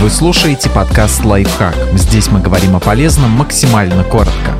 Вы слушаете подкаст «Лайфхак». Здесь мы говорим о полезном максимально коротко.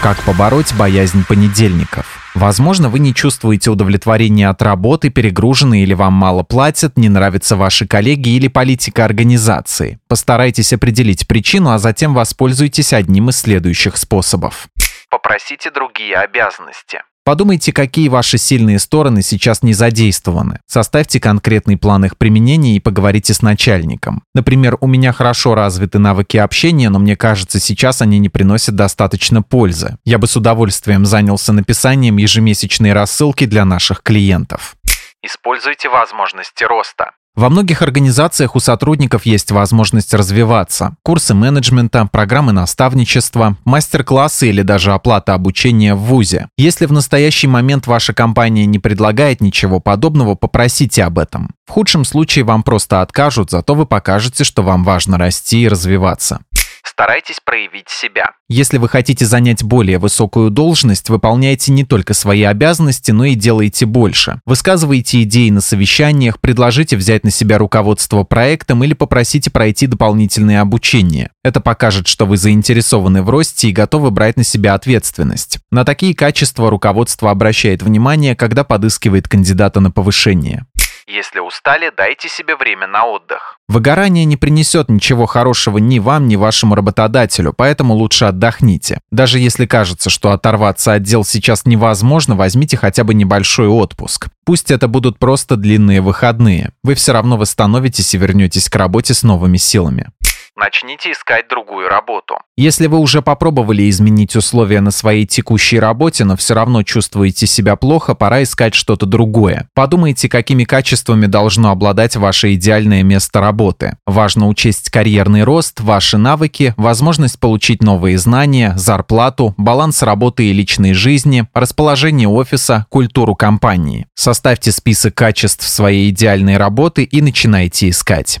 Как побороть боязнь понедельников? Возможно, вы не чувствуете удовлетворения от работы, перегружены или вам мало платят, не нравятся ваши коллеги или политика организации. Постарайтесь определить причину, а затем воспользуйтесь одним из следующих способов. Попросите другие обязанности. Подумайте, какие ваши сильные стороны сейчас не задействованы. Составьте конкретный план их применения и поговорите с начальником. Например, у меня хорошо развиты навыки общения, но мне кажется, сейчас они не приносят достаточно пользы. Я бы с удовольствием занялся написанием ежемесячной рассылки для наших клиентов. Используйте возможности роста. Во многих организациях у сотрудников есть возможность развиваться. Курсы менеджмента, программы наставничества, мастер-классы или даже оплата обучения в ВУЗе. Если в настоящий момент ваша компания не предлагает ничего подобного, попросите об этом. В худшем случае вам просто откажут, зато вы покажете, что вам важно расти и развиваться. Старайтесь проявить себя. Если вы хотите занять более высокую должность, выполняйте не только свои обязанности, но и делайте больше. Высказывайте идеи на совещаниях, предложите взять на себя руководство проектом или попросите пройти дополнительное обучение. Это покажет, что вы заинтересованы в росте и готовы брать на себя ответственность. На такие качества руководство обращает внимание, когда подыскивает кандидата на повышение. Если устали, дайте себе время на отдых. Выгорание не принесет ничего хорошего ни вам, ни вашему работодателю, поэтому лучше отдохните. Даже если кажется, что оторваться от дел сейчас невозможно, возьмите хотя бы небольшой отпуск. Пусть это будут просто длинные выходные. Вы все равно восстановитесь и вернетесь к работе с новыми силами начните искать другую работу. Если вы уже попробовали изменить условия на своей текущей работе, но все равно чувствуете себя плохо, пора искать что-то другое. Подумайте, какими качествами должно обладать ваше идеальное место работы. Важно учесть карьерный рост, ваши навыки, возможность получить новые знания, зарплату, баланс работы и личной жизни, расположение офиса, культуру компании. Составьте список качеств своей идеальной работы и начинайте искать.